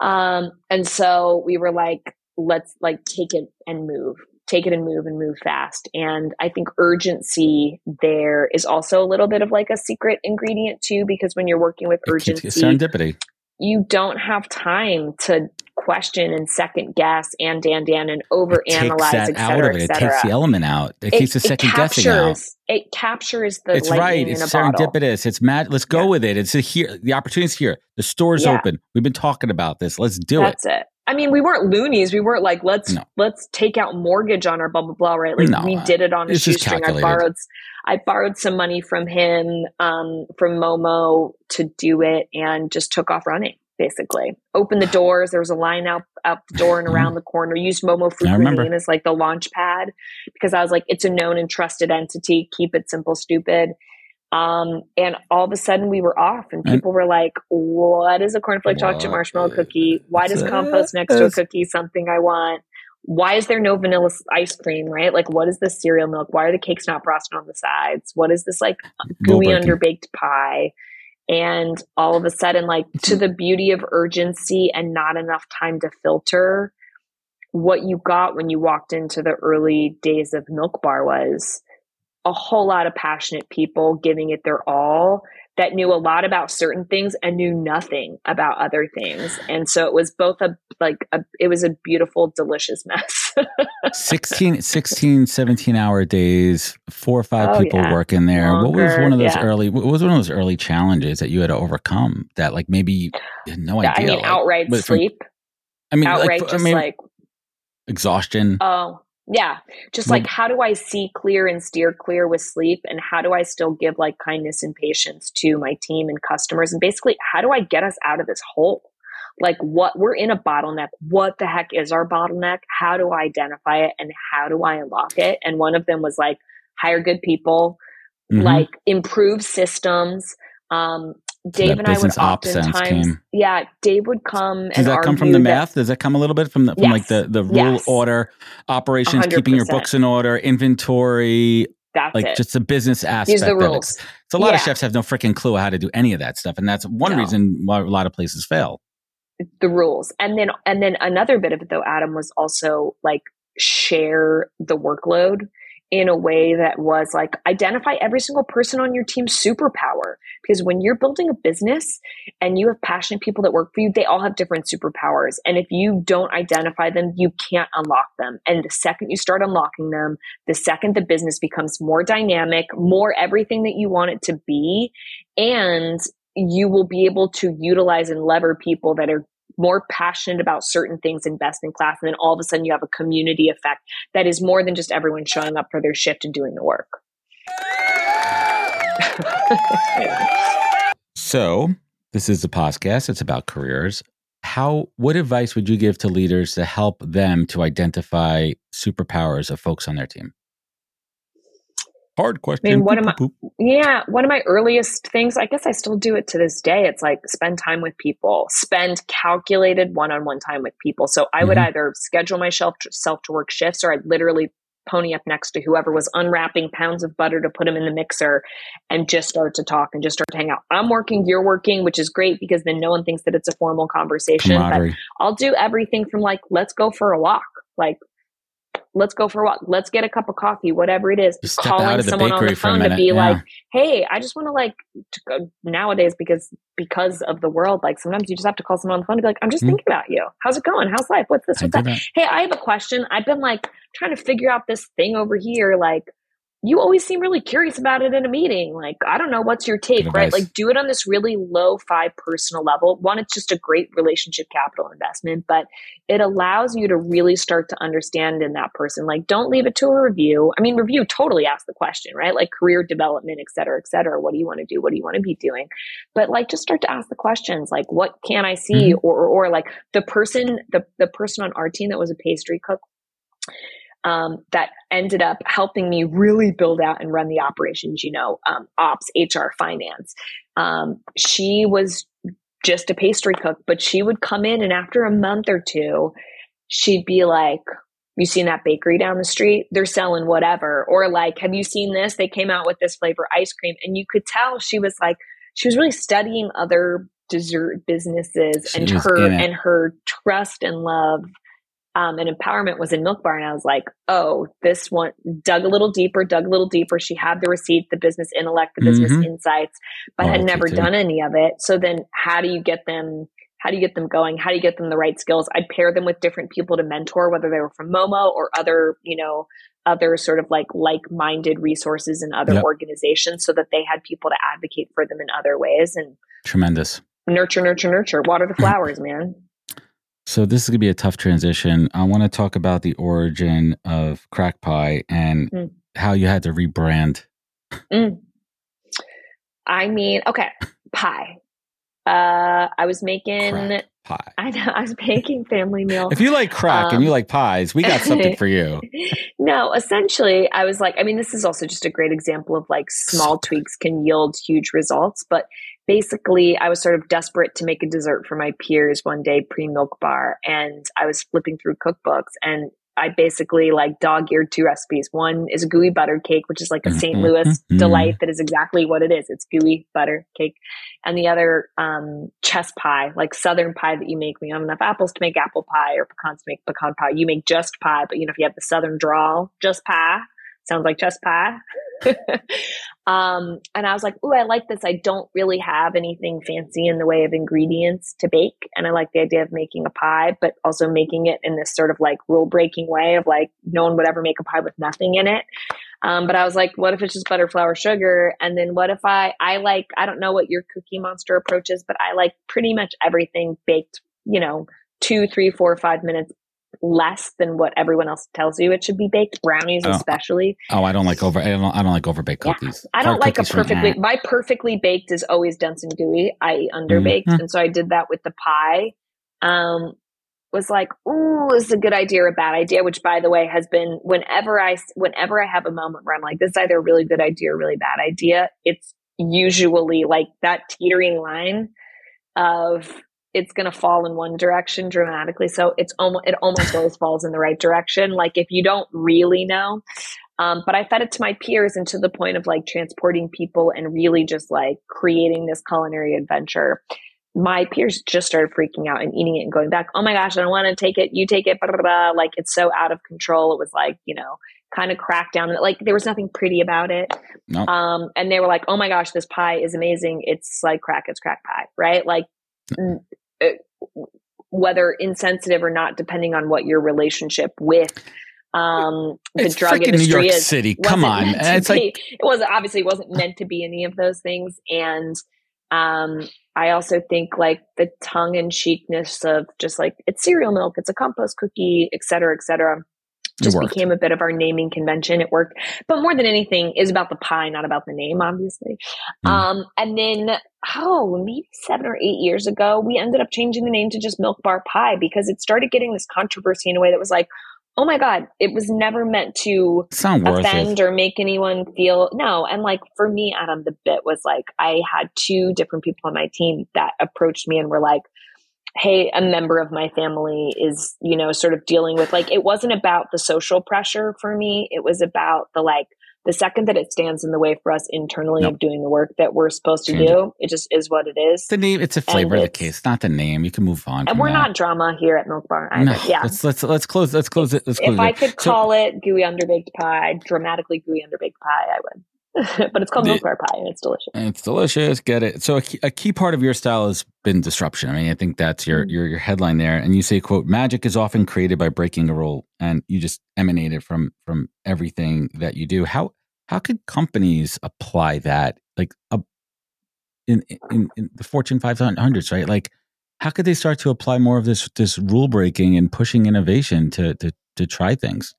Um, and so we were like, let's like take it and move, take it and move and move fast. And I think urgency there is also a little bit of like a secret ingredient too, because when you're working with It's urgency, serendipity. you don't have time to question and second guess and dan dan and over It analyze, that et out cetera, of it. It takes the element out. It, keeps the second guessing out. captures, It captures the It's right. It's a bottle. serendipitous. It's mad. Let's go Yeah. with it. It's a here. The opportunity's here. The store's Yeah. open. We've been talking about this. Let's do it. That's it. I mean, we weren't loonies. We weren't like let's No. let's take out mortgage on our blah blah blah. Right? Like No, we uh, did it on a shoestring. I borrowed I borrowed some money from him um, from Momo to do it, and just took off running. Basically, opened the doors. There was a line out out the door and Mhm. around the corner. Used Momo. Fukunin as like the launch pad because I was like, it's a known and trusted entity. Keep it simple, stupid. Um, and all of a sudden we were off and And- people were like, what is a cornflake chocolate chip What marshmallow cookie? Why does compost next to a cookie something I want? Why is there no vanilla ice cream, right? Like, what is this cereal milk? Why are the cakes not frosted on the sides? What is this like gooey underbaked pie? And all of a sudden, like to the beauty of urgency and not enough time to filter, what you got when you walked into the early days of Milk Bar was a whole lot of passionate people giving it their all that knew a lot about certain things and knew nothing about other things. And so it was both a like a it was a beautiful delicious mess. 16, 16, 17 hour days, four or five Oh, people yeah. working there. what was one of those yeah. early, what was one of those early challenges that you had to overcome that like maybe you had no I idea? mean like, outright from- sleep. I mean, outright like, I just mean, like exhaustion. oh Yeah. Just like how do I see clear and steer clear with sleep? And how do I still give like kindness and patience to my team and customers? And basically, how do I get us out of this hole? Like what we're in a bottleneck. What the heck is our bottleneck? How do I identify it and how do I unlock it? And one of them was like hire good people, mm-hmm. like improve systems, um, Dave and I would oftentimes, yeah, Dave would come. Does that come from the math? Does that come a little bit from the from yes, like the the rule yes. order operations, 100%. keeping your books in order, inventory, that's like it. just a business aspect. These the rules. It. So a lot yeah. of chefs have no freaking clue how to do any of that stuff, and that's one no. reason why a lot of places fail. The rules, and then and then another bit of it though, Adam was also like share the workload in a way that was like identify every single person on your team's superpower. Because when you're building a business and you have passionate people that work for you, they all have different superpowers. And if you don't identify them, you can't unlock them. And the second you start unlocking them, the second the business becomes more dynamic, more everything that you want it to be, and you will be able to utilize and lever people that are more passionate about certain things and best in class. And then all of a sudden you have a community effect that is more than just everyone showing up for their shift and doing the work. so this is a podcast. It's about careers. How, what advice would you give to leaders to help them to identify superpowers of folks on their team? Hard question. I mean, one of my yeah, one of my earliest things. I guess I still do it to this day. It's like spend time with people, spend calculated one-on-one time with people. So I mm-hmm. would either schedule myself self to work shifts, or I'd literally pony up next to whoever was unwrapping pounds of butter to put them in the mixer and just start to talk and just start to hang out. I'm working, you're working, which is great because then no one thinks that it's a formal conversation. But I'll do everything from like, let's go for a walk. Like, let's go for a walk. Let's get a cup of coffee, whatever it is. Just calling someone on the phone to be yeah. like, hey, I just want to like to go, nowadays because because of the world, like sometimes you just have to call someone on the phone to be like, I'm just mm-hmm. thinking about you. How's it going? How's life? What's this? What's that? that? Hey, I have a question. I've been like trying to figure out this thing over here. Like, you always seem really curious about it in a meeting. Like, I don't know, what's your take, right? Like, do it on this really low five personal level. One, it's just a great relationship capital investment, but it allows you to really start to understand in that person. Like, don't leave it to a review. I mean, review totally ask the question, right? Like career development, et cetera, et cetera. What do you want to do? What do you want to be doing? But like, just start to ask the questions. Like, what can I see? Mm-hmm. Or, or, or like the person, the, the person on our team that was a pastry cook um, that ended up helping me really build out and run the operations, you know, um, ops, HR, finance. Um, she was just a pastry cook, but she would come in and after a month or two, she'd be like, you seen that bakery down the street? They're selling whatever. Or like, have you seen this? They came out with this flavor ice cream. And you could tell she was like, she was really studying other dessert businesses she and her and her trust and love um, and empowerment was in Milk Bar. And I was like, oh, this one dug a little deeper, dug a little deeper. She had the receipt, the business intellect, the business mm-hmm. insights, but oh, had never done any of it. So then how do you get them? How do you get them going? How do you get them the right skills? I'd pair them with different people to mentor, whether they were from Momo or other, you know, other sort of like like-minded resources in other yep. organizations so that they had people to advocate for them in other ways and tremendous nurture nurture nurture water the flowers man so this is going to be a tough transition. I want to talk about the origin of crack pie and mm. how you had to rebrand. Mm. I mean, okay, pie. Uh, I was making crack pie. I know I was making family meal. If you like crack um, and you like pies, we got something for you. no, essentially, I was like, I mean, this is also just a great example of like small tweaks can yield huge results. But basically I was sort of desperate to make a dessert for my peers one day pre milk bar and I was flipping through cookbooks and I basically like dog eared two recipes. One is a gooey butter cake, which is like a St. Mm-hmm. Louis mm-hmm. delight that is exactly what it is. It's gooey butter cake. And the other, um, chess pie, like southern pie that you make when you have enough apples to make apple pie or pecans to make pecan pie. You make just pie, but you know, if you have the southern drawl, just pie, sounds like chess pie. um, and I was like, "Ooh, I like this. I don't really have anything fancy in the way of ingredients to bake, and I like the idea of making a pie, but also making it in this sort of like rule breaking way of like no one would ever make a pie with nothing in it." Um, but I was like, "What if it's just butter, flour, sugar?" And then what if I I like I don't know what your Cookie Monster approach is, but I like pretty much everything baked. You know, two, three, four, five minutes less than what everyone else tells you it should be baked. Brownies, oh. especially. Oh, I don't like over. I don't, I don't like overbaked cookies. Yeah. I don't like a perfectly. My perfectly baked is always dense and gooey. I underbaked, mm-hmm. and so I did that with the pie. Um, was like, "Ooh, this is a good idea or a bad idea." Which, by the way, has been whenever I whenever I have a moment where I'm like, "This is either a really good idea or a really bad idea." It's usually like that teetering line of it's going to fall in one direction dramatically. So it's almost it almost always falls in the right direction. Like if you don't really know, um, but I fed it to my peers and to the point of like transporting people and really just like creating this culinary adventure. My peers just started freaking out and eating it and going back. Oh my gosh, I don't want to take it. You take it. Blah, blah, blah. Like it's so out of control. It was like you know kind of cracked down. Like there was nothing pretty about it. Nope. Um, and they were like, "Oh my gosh, this pie is amazing! It's like crack. It's crack pie, right? Like uh, whether insensitive or not, depending on what your relationship with um, the it's drug industry New York is. City. Come on, it's be, like it was obviously it wasn't meant to be any of those things, and um, I also think like the tongue and cheekness of just like it's cereal milk, it's a compost cookie, et cetera, et cetera just became a bit of our naming convention. It worked, but more than anything is about the pie, not about the name, obviously. Mm. Um, and then, oh, maybe seven or eight years ago, we ended up changing the name to just Milk Bar Pie because it started getting this controversy in a way that was like, oh my god, it was never meant to offend or make anyone feel no. And like for me, Adam, the bit was like I had two different people on my team that approached me and were like hey, a member of my family is, you know, sort of dealing with like, it wasn't about the social pressure for me. It was about the like, the second that it stands in the way for us internally nope. of doing the work that we're supposed to Change do, it. it just is what it is. The name, it's a flavor of the case, not the name. You can move on. And we're that. not drama here at Milk Bar. Either. No, yeah. Let's let's let's close. Let's close it. Let's close if it. I could so, call it gooey underbaked pie, dramatically gooey underbaked pie, I would. but it's called milk bar pie and it's delicious. And it's delicious. Get it. So a key, a key, part of your style has been disruption. I mean, I think that's your, mm-hmm. your your headline there. And you say, "quote Magic is often created by breaking a rule," and you just emanate it from from everything that you do. How how could companies apply that, like a, in, in in the Fortune 500s, right? Like, how could they start to apply more of this this rule breaking and pushing innovation to to to try things?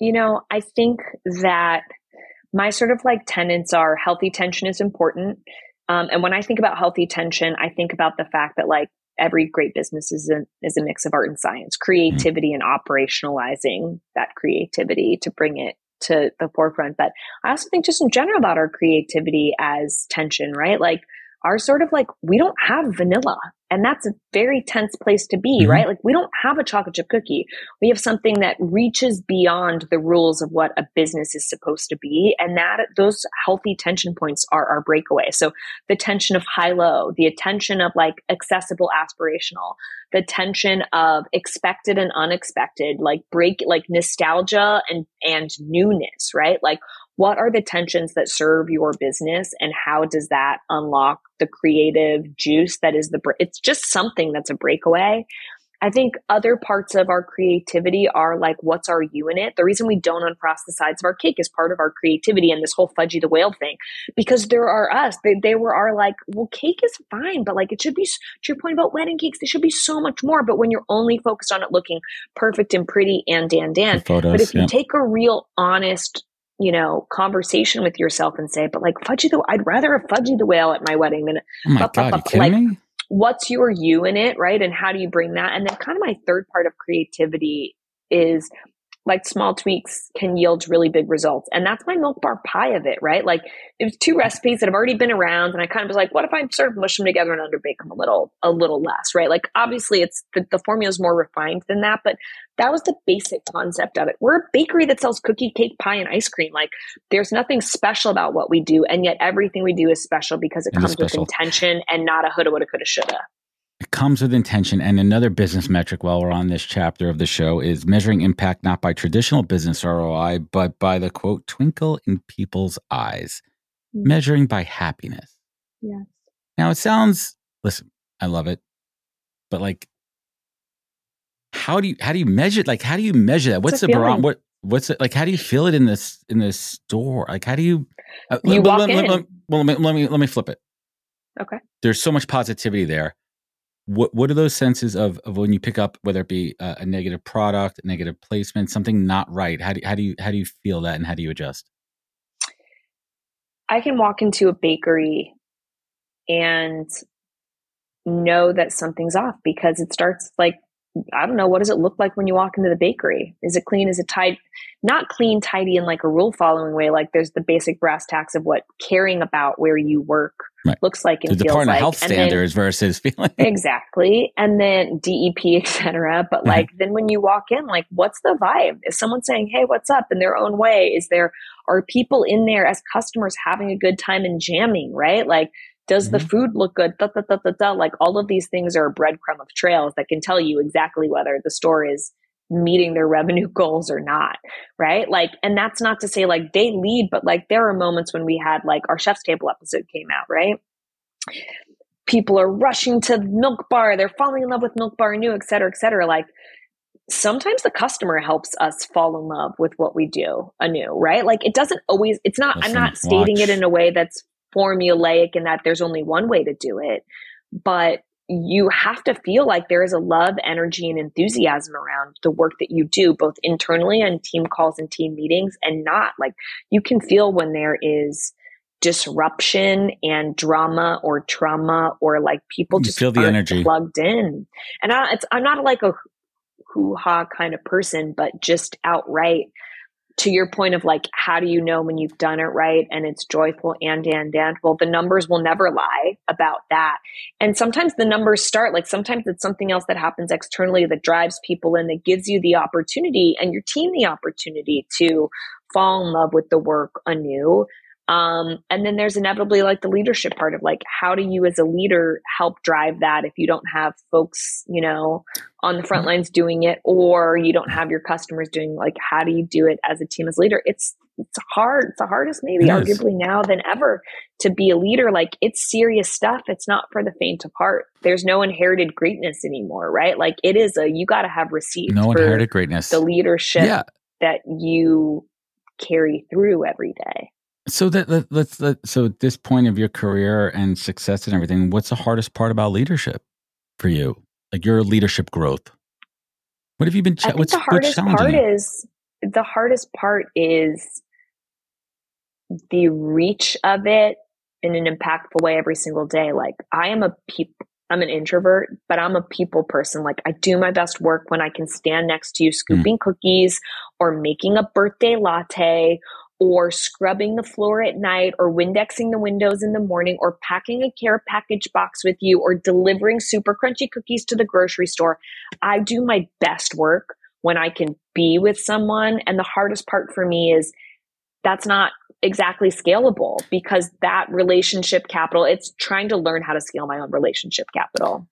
You know, I think that my sort of like tenets are healthy tension is important. Um, and when I think about healthy tension, I think about the fact that like every great business is a, is a mix of art and science, creativity mm-hmm. and operationalizing that creativity to bring it to the forefront. But I also think just in general about our creativity as tension, right? Like are sort of like we don't have vanilla and that's a very tense place to be mm-hmm. right? Like we don't have a chocolate chip cookie. We have something that reaches beyond the rules of what a business is supposed to be and that those healthy tension points are our breakaway. So the tension of high low the attention of like accessible aspirational the tension of expected and unexpected like break like nostalgia and and newness right? Like what are the tensions that serve your business and how does that unlock the creative juice that is the it's just something that's a breakaway I think other parts of our creativity are like, what's our you in it? The reason we don't unfrost the sides of our cake is part of our creativity and this whole Fudgie the Whale thing, because there are us. They, they were our like, well, cake is fine, but like it should be, to your point about wedding cakes, they should be so much more. But when you're only focused on it looking perfect and pretty and dan dan, but if you yeah. take a real honest you know, conversation with yourself and say, but like Fudgie the, I'd rather a Fudgie the Whale at my wedding than, oh my God, you kidding like, me? what's your you in it, right? And how do you bring that? And then kind of my third part of creativity is like small tweaks can yield really big results. And that's my milk bar pie of it, right? Like it was two recipes that have already been around. And I kind of was like, what if I sort of mush them together and underbake them a little, a little less, right? Like obviously it's the, the formula is more refined than that, but that was the basic concept of it. We're a bakery that sells cookie, cake, pie, and ice cream. Like there's nothing special about what we do. And yet everything we do is special because it, it comes with intention and not a houlda, woulda, coulda, shoulda. It comes with intention. And another business metric while we're on this chapter of the show is measuring impact not by traditional business ROI, but by the quote, twinkle in people's eyes, mm-hmm. measuring by happiness. Yes. Now it sounds, listen, I love it, but like, how do you how do you measure like how do you measure that? What's the barometer? What what's it like? How do you feel it in this in this store? Like how do you? Uh, you let, walk let, in. Let, well, let me let me let me flip it. Okay. There's so much positivity there what what are those senses of, of when you pick up whether it be a, a negative product, a negative placement, something not right? How do how do you how do you feel that, and how do you adjust? I can walk into a bakery and know that something's off because it starts like I don't know what does it look like when you walk into the bakery? Is it clean? Is it tight? Not clean, tidy in like a rule following way. Like there's the basic brass tacks of what caring about where you work right. looks like and the feels Department like. Health and standards then, versus feeling exactly, and then DEP, etc. But like then when you walk in, like what's the vibe? Is someone saying, "Hey, what's up?" in their own way? Is there are people in there as customers having a good time and jamming? Right, like does mm-hmm. the food look good? Da, da, da, da, da. Like all of these things are a breadcrumb of trails that can tell you exactly whether the store is meeting their revenue goals or not. Right. Like, and that's not to say like they lead, but like there are moments when we had like our chef's table episode came out, right? People are rushing to milk bar. They're falling in love with milk bar new, et cetera, et cetera. Like sometimes the customer helps us fall in love with what we do anew, right? Like it doesn't always, it's not, Listen, I'm not stating watch. it in a way that's formulaic and that there's only one way to do it. But you have to feel like there is a love, energy, and enthusiasm around the work that you do, both internally on team calls and team meetings, and not like you can feel when there is disruption and drama or trauma or like people just feel the energy plugged in. And I, I'm not like a hoo ha kind of person, but just outright to your point of like, how do you know when you've done it right and it's joyful and and and? Well, the numbers will never lie about that. And sometimes the numbers start like sometimes it's something else that happens externally that drives people and that gives you the opportunity and your team the opportunity to fall in love with the work anew um, and then there's inevitably like the leadership part of like, how do you as a leader help drive that if you don't have folks, you know, on the front lines doing it, or you don't have your customers doing like, how do you do it as a team as leader? It's, it's hard. It's the hardest maybe arguably now than ever to be a leader. Like it's serious stuff. It's not for the faint of heart. There's no inherited greatness anymore, right? Like it is a, you got to have received No inherited greatness. The leadership yeah. that you carry through every day. So that let, us let, so at this point of your career and success and everything, what's the hardest part about leadership for you? Like your leadership growth. What have you been? Ch- what's the hardest part is the hardest part is the reach of it in an impactful way every single day. Like I am a people. I'm an introvert, but I'm a people person. Like I do my best work when I can stand next to you mm. scooping mm. cookies or making a birthday latte or scrubbing the floor at night or Windexing the windows in the morning or packing a care package box with you or delivering super crunchy cookies to the grocery store. I do my best work when I can be with someone. And the hardest part for me is that's not exactly scalable because that relationship capital, it's trying to learn how to scale my own relationship capital.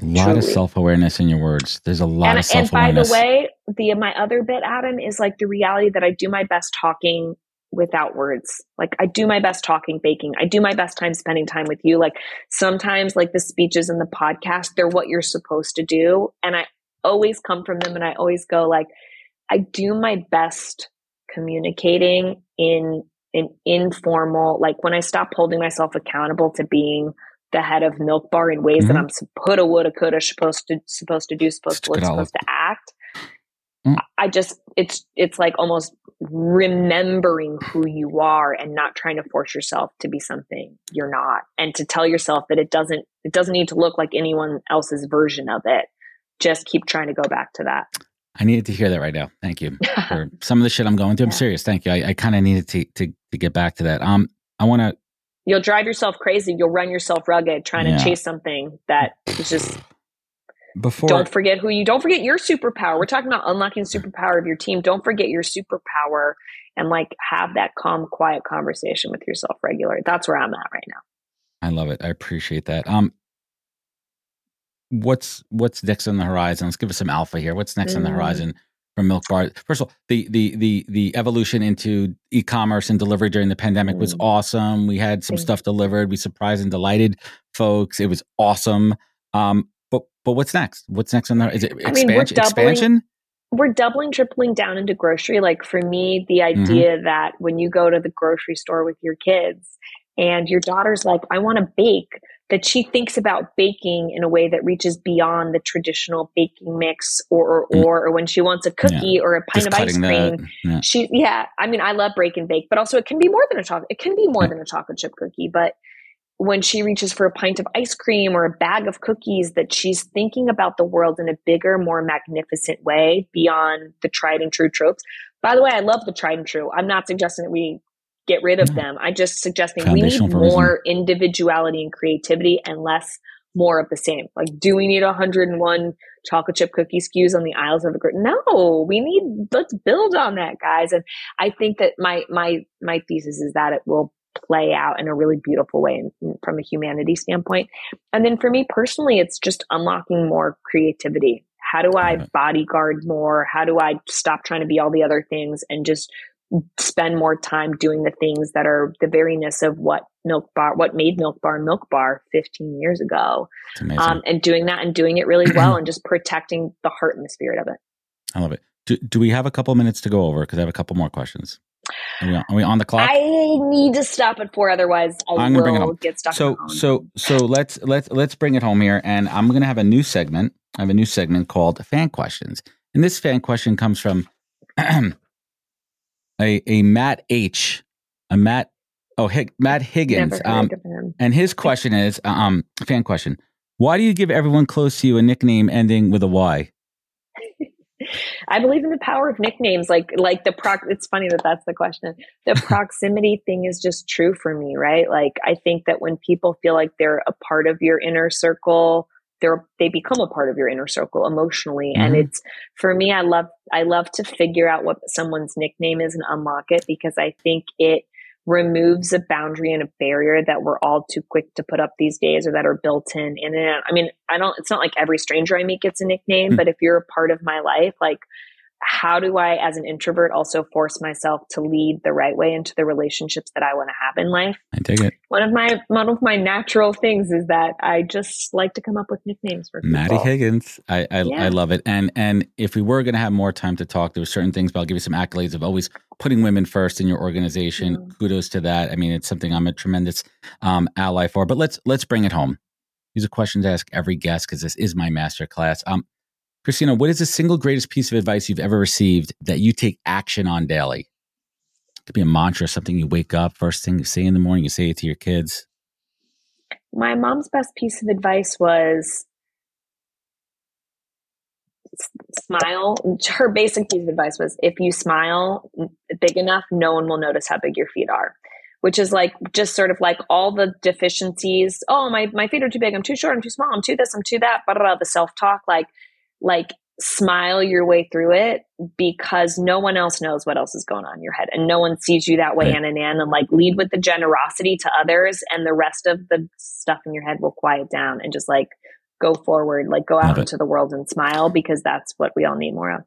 A lot Truly. of self awareness in your words. There's a lot and, of self awareness. And by the way, the my other bit, Adam, is like the reality that I do my best talking without words. Like I do my best talking, baking. I do my best time spending time with you. Like sometimes, like the speeches and the podcast, they're what you're supposed to do, and I always come from them, and I always go like, I do my best communicating in an informal, like when I stop holding myself accountable to being the head of Milk Bar in ways mm-hmm. that I'm coulda, woulda, coulda, supposed to supposed to do, supposed to look, supposed to act. Mm. I just it's it's like almost remembering who you are and not trying to force yourself to be something you're not, and to tell yourself that it doesn't it doesn't need to look like anyone else's version of it. Just keep trying to go back to that. I needed to hear that right now. Thank you for some of the shit I'm going through. I'm yeah. serious. Thank you. I, I kind of needed to, to to get back to that. Um, I want to you'll drive yourself crazy. You'll run yourself rugged trying yeah. to chase something that is just. Before, don't forget who you. Don't forget your superpower. We're talking about unlocking superpower of your team. Don't forget your superpower and like have that calm, quiet conversation with yourself regularly. That's where I'm at right now. I love it. I appreciate that. Um, what's what's next on the horizon? Let's give us some alpha here. What's next mm. on the mm. horizon from Milk Bar. First of all, the the the the evolution into e-commerce and delivery during the pandemic mm. was awesome. We had some stuff delivered. We surprised and delighted folks. It was awesome. Um, but but what's next? What's next on there? Is it expansion? I mean, we're doubling, expansion? We're doubling, tripling down into grocery. Like for me, the mm-hmm. idea mm-hmm. that when you go to the grocery store with your kids and your daughter's like, I want to bake, that she thinks about baking in a way that reaches beyond the traditional baking mix or or mm. or, or when she wants a cookie yeah. or a pint Just of ice cream. yeah. She yeah, I mean I love break and bake, but also it can be more than a chocolate it can be more yeah. than a chocolate chip cookie, but when she reaches for a pint of ice cream or a bag of cookies that she's thinking about the world in a bigger more magnificent way beyond the tried and true tropes by the way i love the tried and true i'm not suggesting that we get rid of them. I'm just suggesting we need more individuality and creativity and less more of the same. Like do we need 101 chocolate chip cookie SKUs on the aisles of the group no we need let's build on that guys. And i think that my my my thesis is that it will play out in a really beautiful way in, from a humanity standpoint. And then for me personally, it's just unlocking more creativity. How do I bodyguard more? How do I stop trying to be all the other things and just spend more time doing the things that are the veryness of what Milk Bar, what made Milk Bar Milk Bar 15 years ago, um, and doing that and doing it really well and just protecting the heart and the spirit of it. I love it. Do, do we have a couple minutes to go over? Because I have a couple more questions. Are we, on, are we on the clock? I need to stop at four, otherwise I am gonna bring it home. get stuck. So so so let's let's let's bring it home here, and I'm gonna have a new segment. I have a new segment called fan questions, and this fan question comes from a a Matt H, a Matt oh Hig, Matt Higgins, um, and his question is um fan question: Why do you give everyone close to you a nickname ending with a Y? I believe in the power of nicknames. Like, like the pro. It's funny that that's the question. The proximity thing is just true for me, right? Like, I think that when people feel like they're a part of your inner circle, they're they become a part of your inner circle emotionally. Mm-hmm. And it's for me. I love I love to figure out what someone's nickname is and unlock it because I think it removes a boundary and a barrier that we're all too quick to put up these days or that are built in and it. I mean, I don't it's not like every stranger I meet gets a nickname, mm-hmm. but if you're a part of my life, like how do I, as an introvert, also force myself to lead the right way into the relationships that I want to have in life? I take it. One of my one of my natural things is that I just like to come up with nicknames for people. Maddie Higgins. I I, yeah. I love it. And and if we were going to have more time to talk, there were certain things, but I'll give you some accolades of always putting women first in your organization. Mm. Kudos to that. I mean, it's something I'm a tremendous um, ally for. But let's let's bring it home. These are questions I ask every guest because this is my master class. Um, Christina, what is the single greatest piece of advice you've ever received that you take action on daily? It could be a mantra, something you wake up, first thing you say in the morning, you say it to your kids. My mom's best piece of advice was smile. Her basic piece of advice was if you smile big enough, no one will notice how big your feet are. Which is like just sort of like all the deficiencies. Oh, my, my feet are too big. I'm too short. I'm too small. I'm too this. I'm too that. Blah, the self talk. Like like smile your way through it because no one else knows what else is going on in your head and no one sees you that way right. and and and like lead with the generosity to others and the rest of the stuff in your head will quiet down and just like go forward like go out into the world and smile because that's what we all need more of.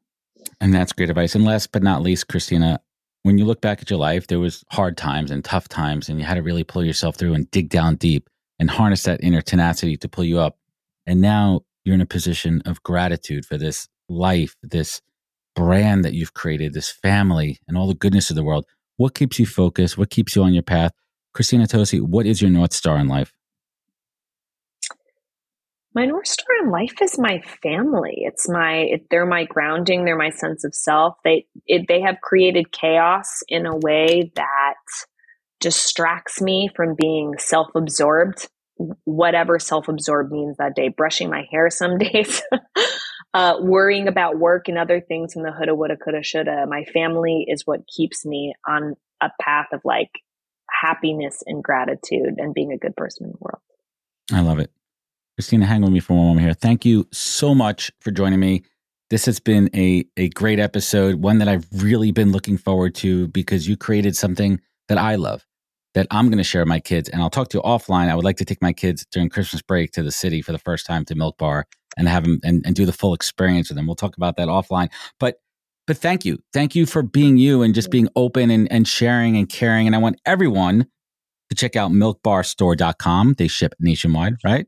And that's great advice. And last but not least christina when you look back at your life there was hard times and tough times and you had to really pull yourself through and dig down deep and harness that inner tenacity to pull you up. And now you're in a position of gratitude for this life, this brand that you've created, this family, and all the goodness of the world. What keeps you focused? What keeps you on your path? Christina Tosi, what is your North Star in life? My North Star in life is my family. It's my, it, they're my grounding. They're my sense of self. They, it, they have created chaos in a way that distracts me from being self absorbed whatever self absorbed means that day, brushing my hair some days, uh, worrying about work and other things in the houlda, woulda, coulda, shoulda. My family is what keeps me on a path of like happiness and gratitude and being a good person in the world. I love it. Christina, hang with me for a moment here. Thank you so much for joining me. This has been a, a great episode, one that I've really been looking forward to because you created something that I love that I'm going to share with my kids. And I'll talk to you offline. I would like to take my kids during Christmas break to the city for the first time to Milk Bar and have them and, and do the full experience with them. We'll talk about that offline. But but thank you. Thank you for being you and just being open and, and sharing and caring. And I want everyone to check out milkbarstore.com. They ship nationwide, right?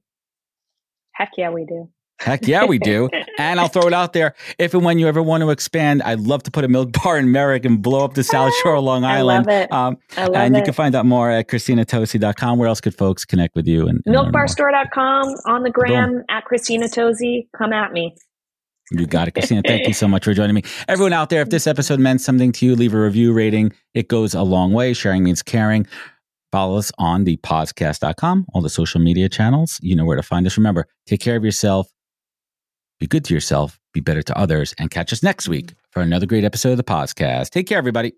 Heck yeah, we do. Heck yeah, we do. and I'll throw it out there. If and when you ever want to expand, I'd love to put a milk bar in Merrick and blow up the South Shore of Long Island. I love it. Um, I love and it. you can find out more at ChristinaTosi.com. Where else could folks connect with you? And, and Milkbarstore.com on the gram Boom. at Christina Tosi. Come at me. You got it, Christina. Thank you so much for joining me. Everyone out there, if this episode meant something to you, leave a review rating. It goes a long way. Sharing means caring. Follow us on the podcast.com, all the social media channels. You know where to find us. Remember, take care of yourself be good to yourself, be better to others, and catch us next week for another great episode of the podcast. Take care, everybody.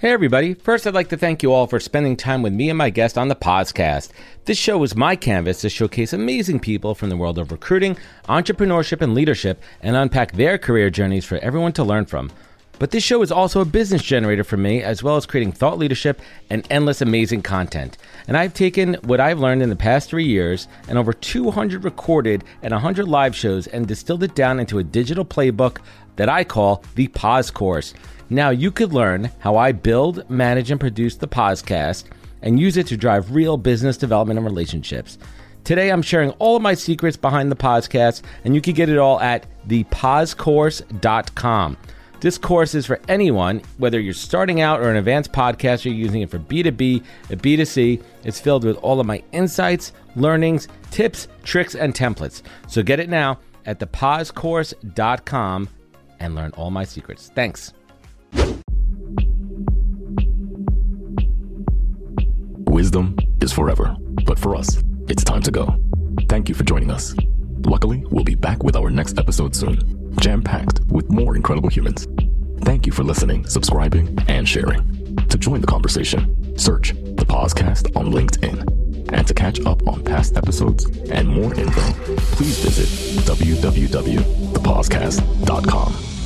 Hey, everybody. First, I'd like to thank you all for spending time with me and my guest on the podcast. This show is my canvas to showcase amazing people from the world of recruiting, entrepreneurship, and leadership and unpack their career journeys for everyone to learn from. But this show is also a business generator for me, as well as creating thought leadership and endless amazing content. And I've taken what I've learned in the past three years and over 200 recorded and 100 live shows and distilled it down into a digital playbook that I call the Pause Course. Now you could learn how I build, manage, and produce the podcast and use it to drive real business development and relationships. Today, I'm sharing all of my secrets behind the podcast, and you can get it all at thepausecourse.com. This course is for anyone, whether you're starting out or an advanced podcaster using it for B2B and B2C. It's filled with all of my insights, learnings, tips, tricks, and templates. So get it now at thepausecourse.com and learn all my secrets. Thanks. Wisdom is forever, but for us, it's time to go. Thank you for joining us. Luckily, we'll be back with our next episode soon jam packed with more incredible humans. Thank you for listening, subscribing, and sharing. To join the conversation, search the Pausecast on LinkedIn. And to catch up on past episodes and more info, please visit www.thepausecast.com.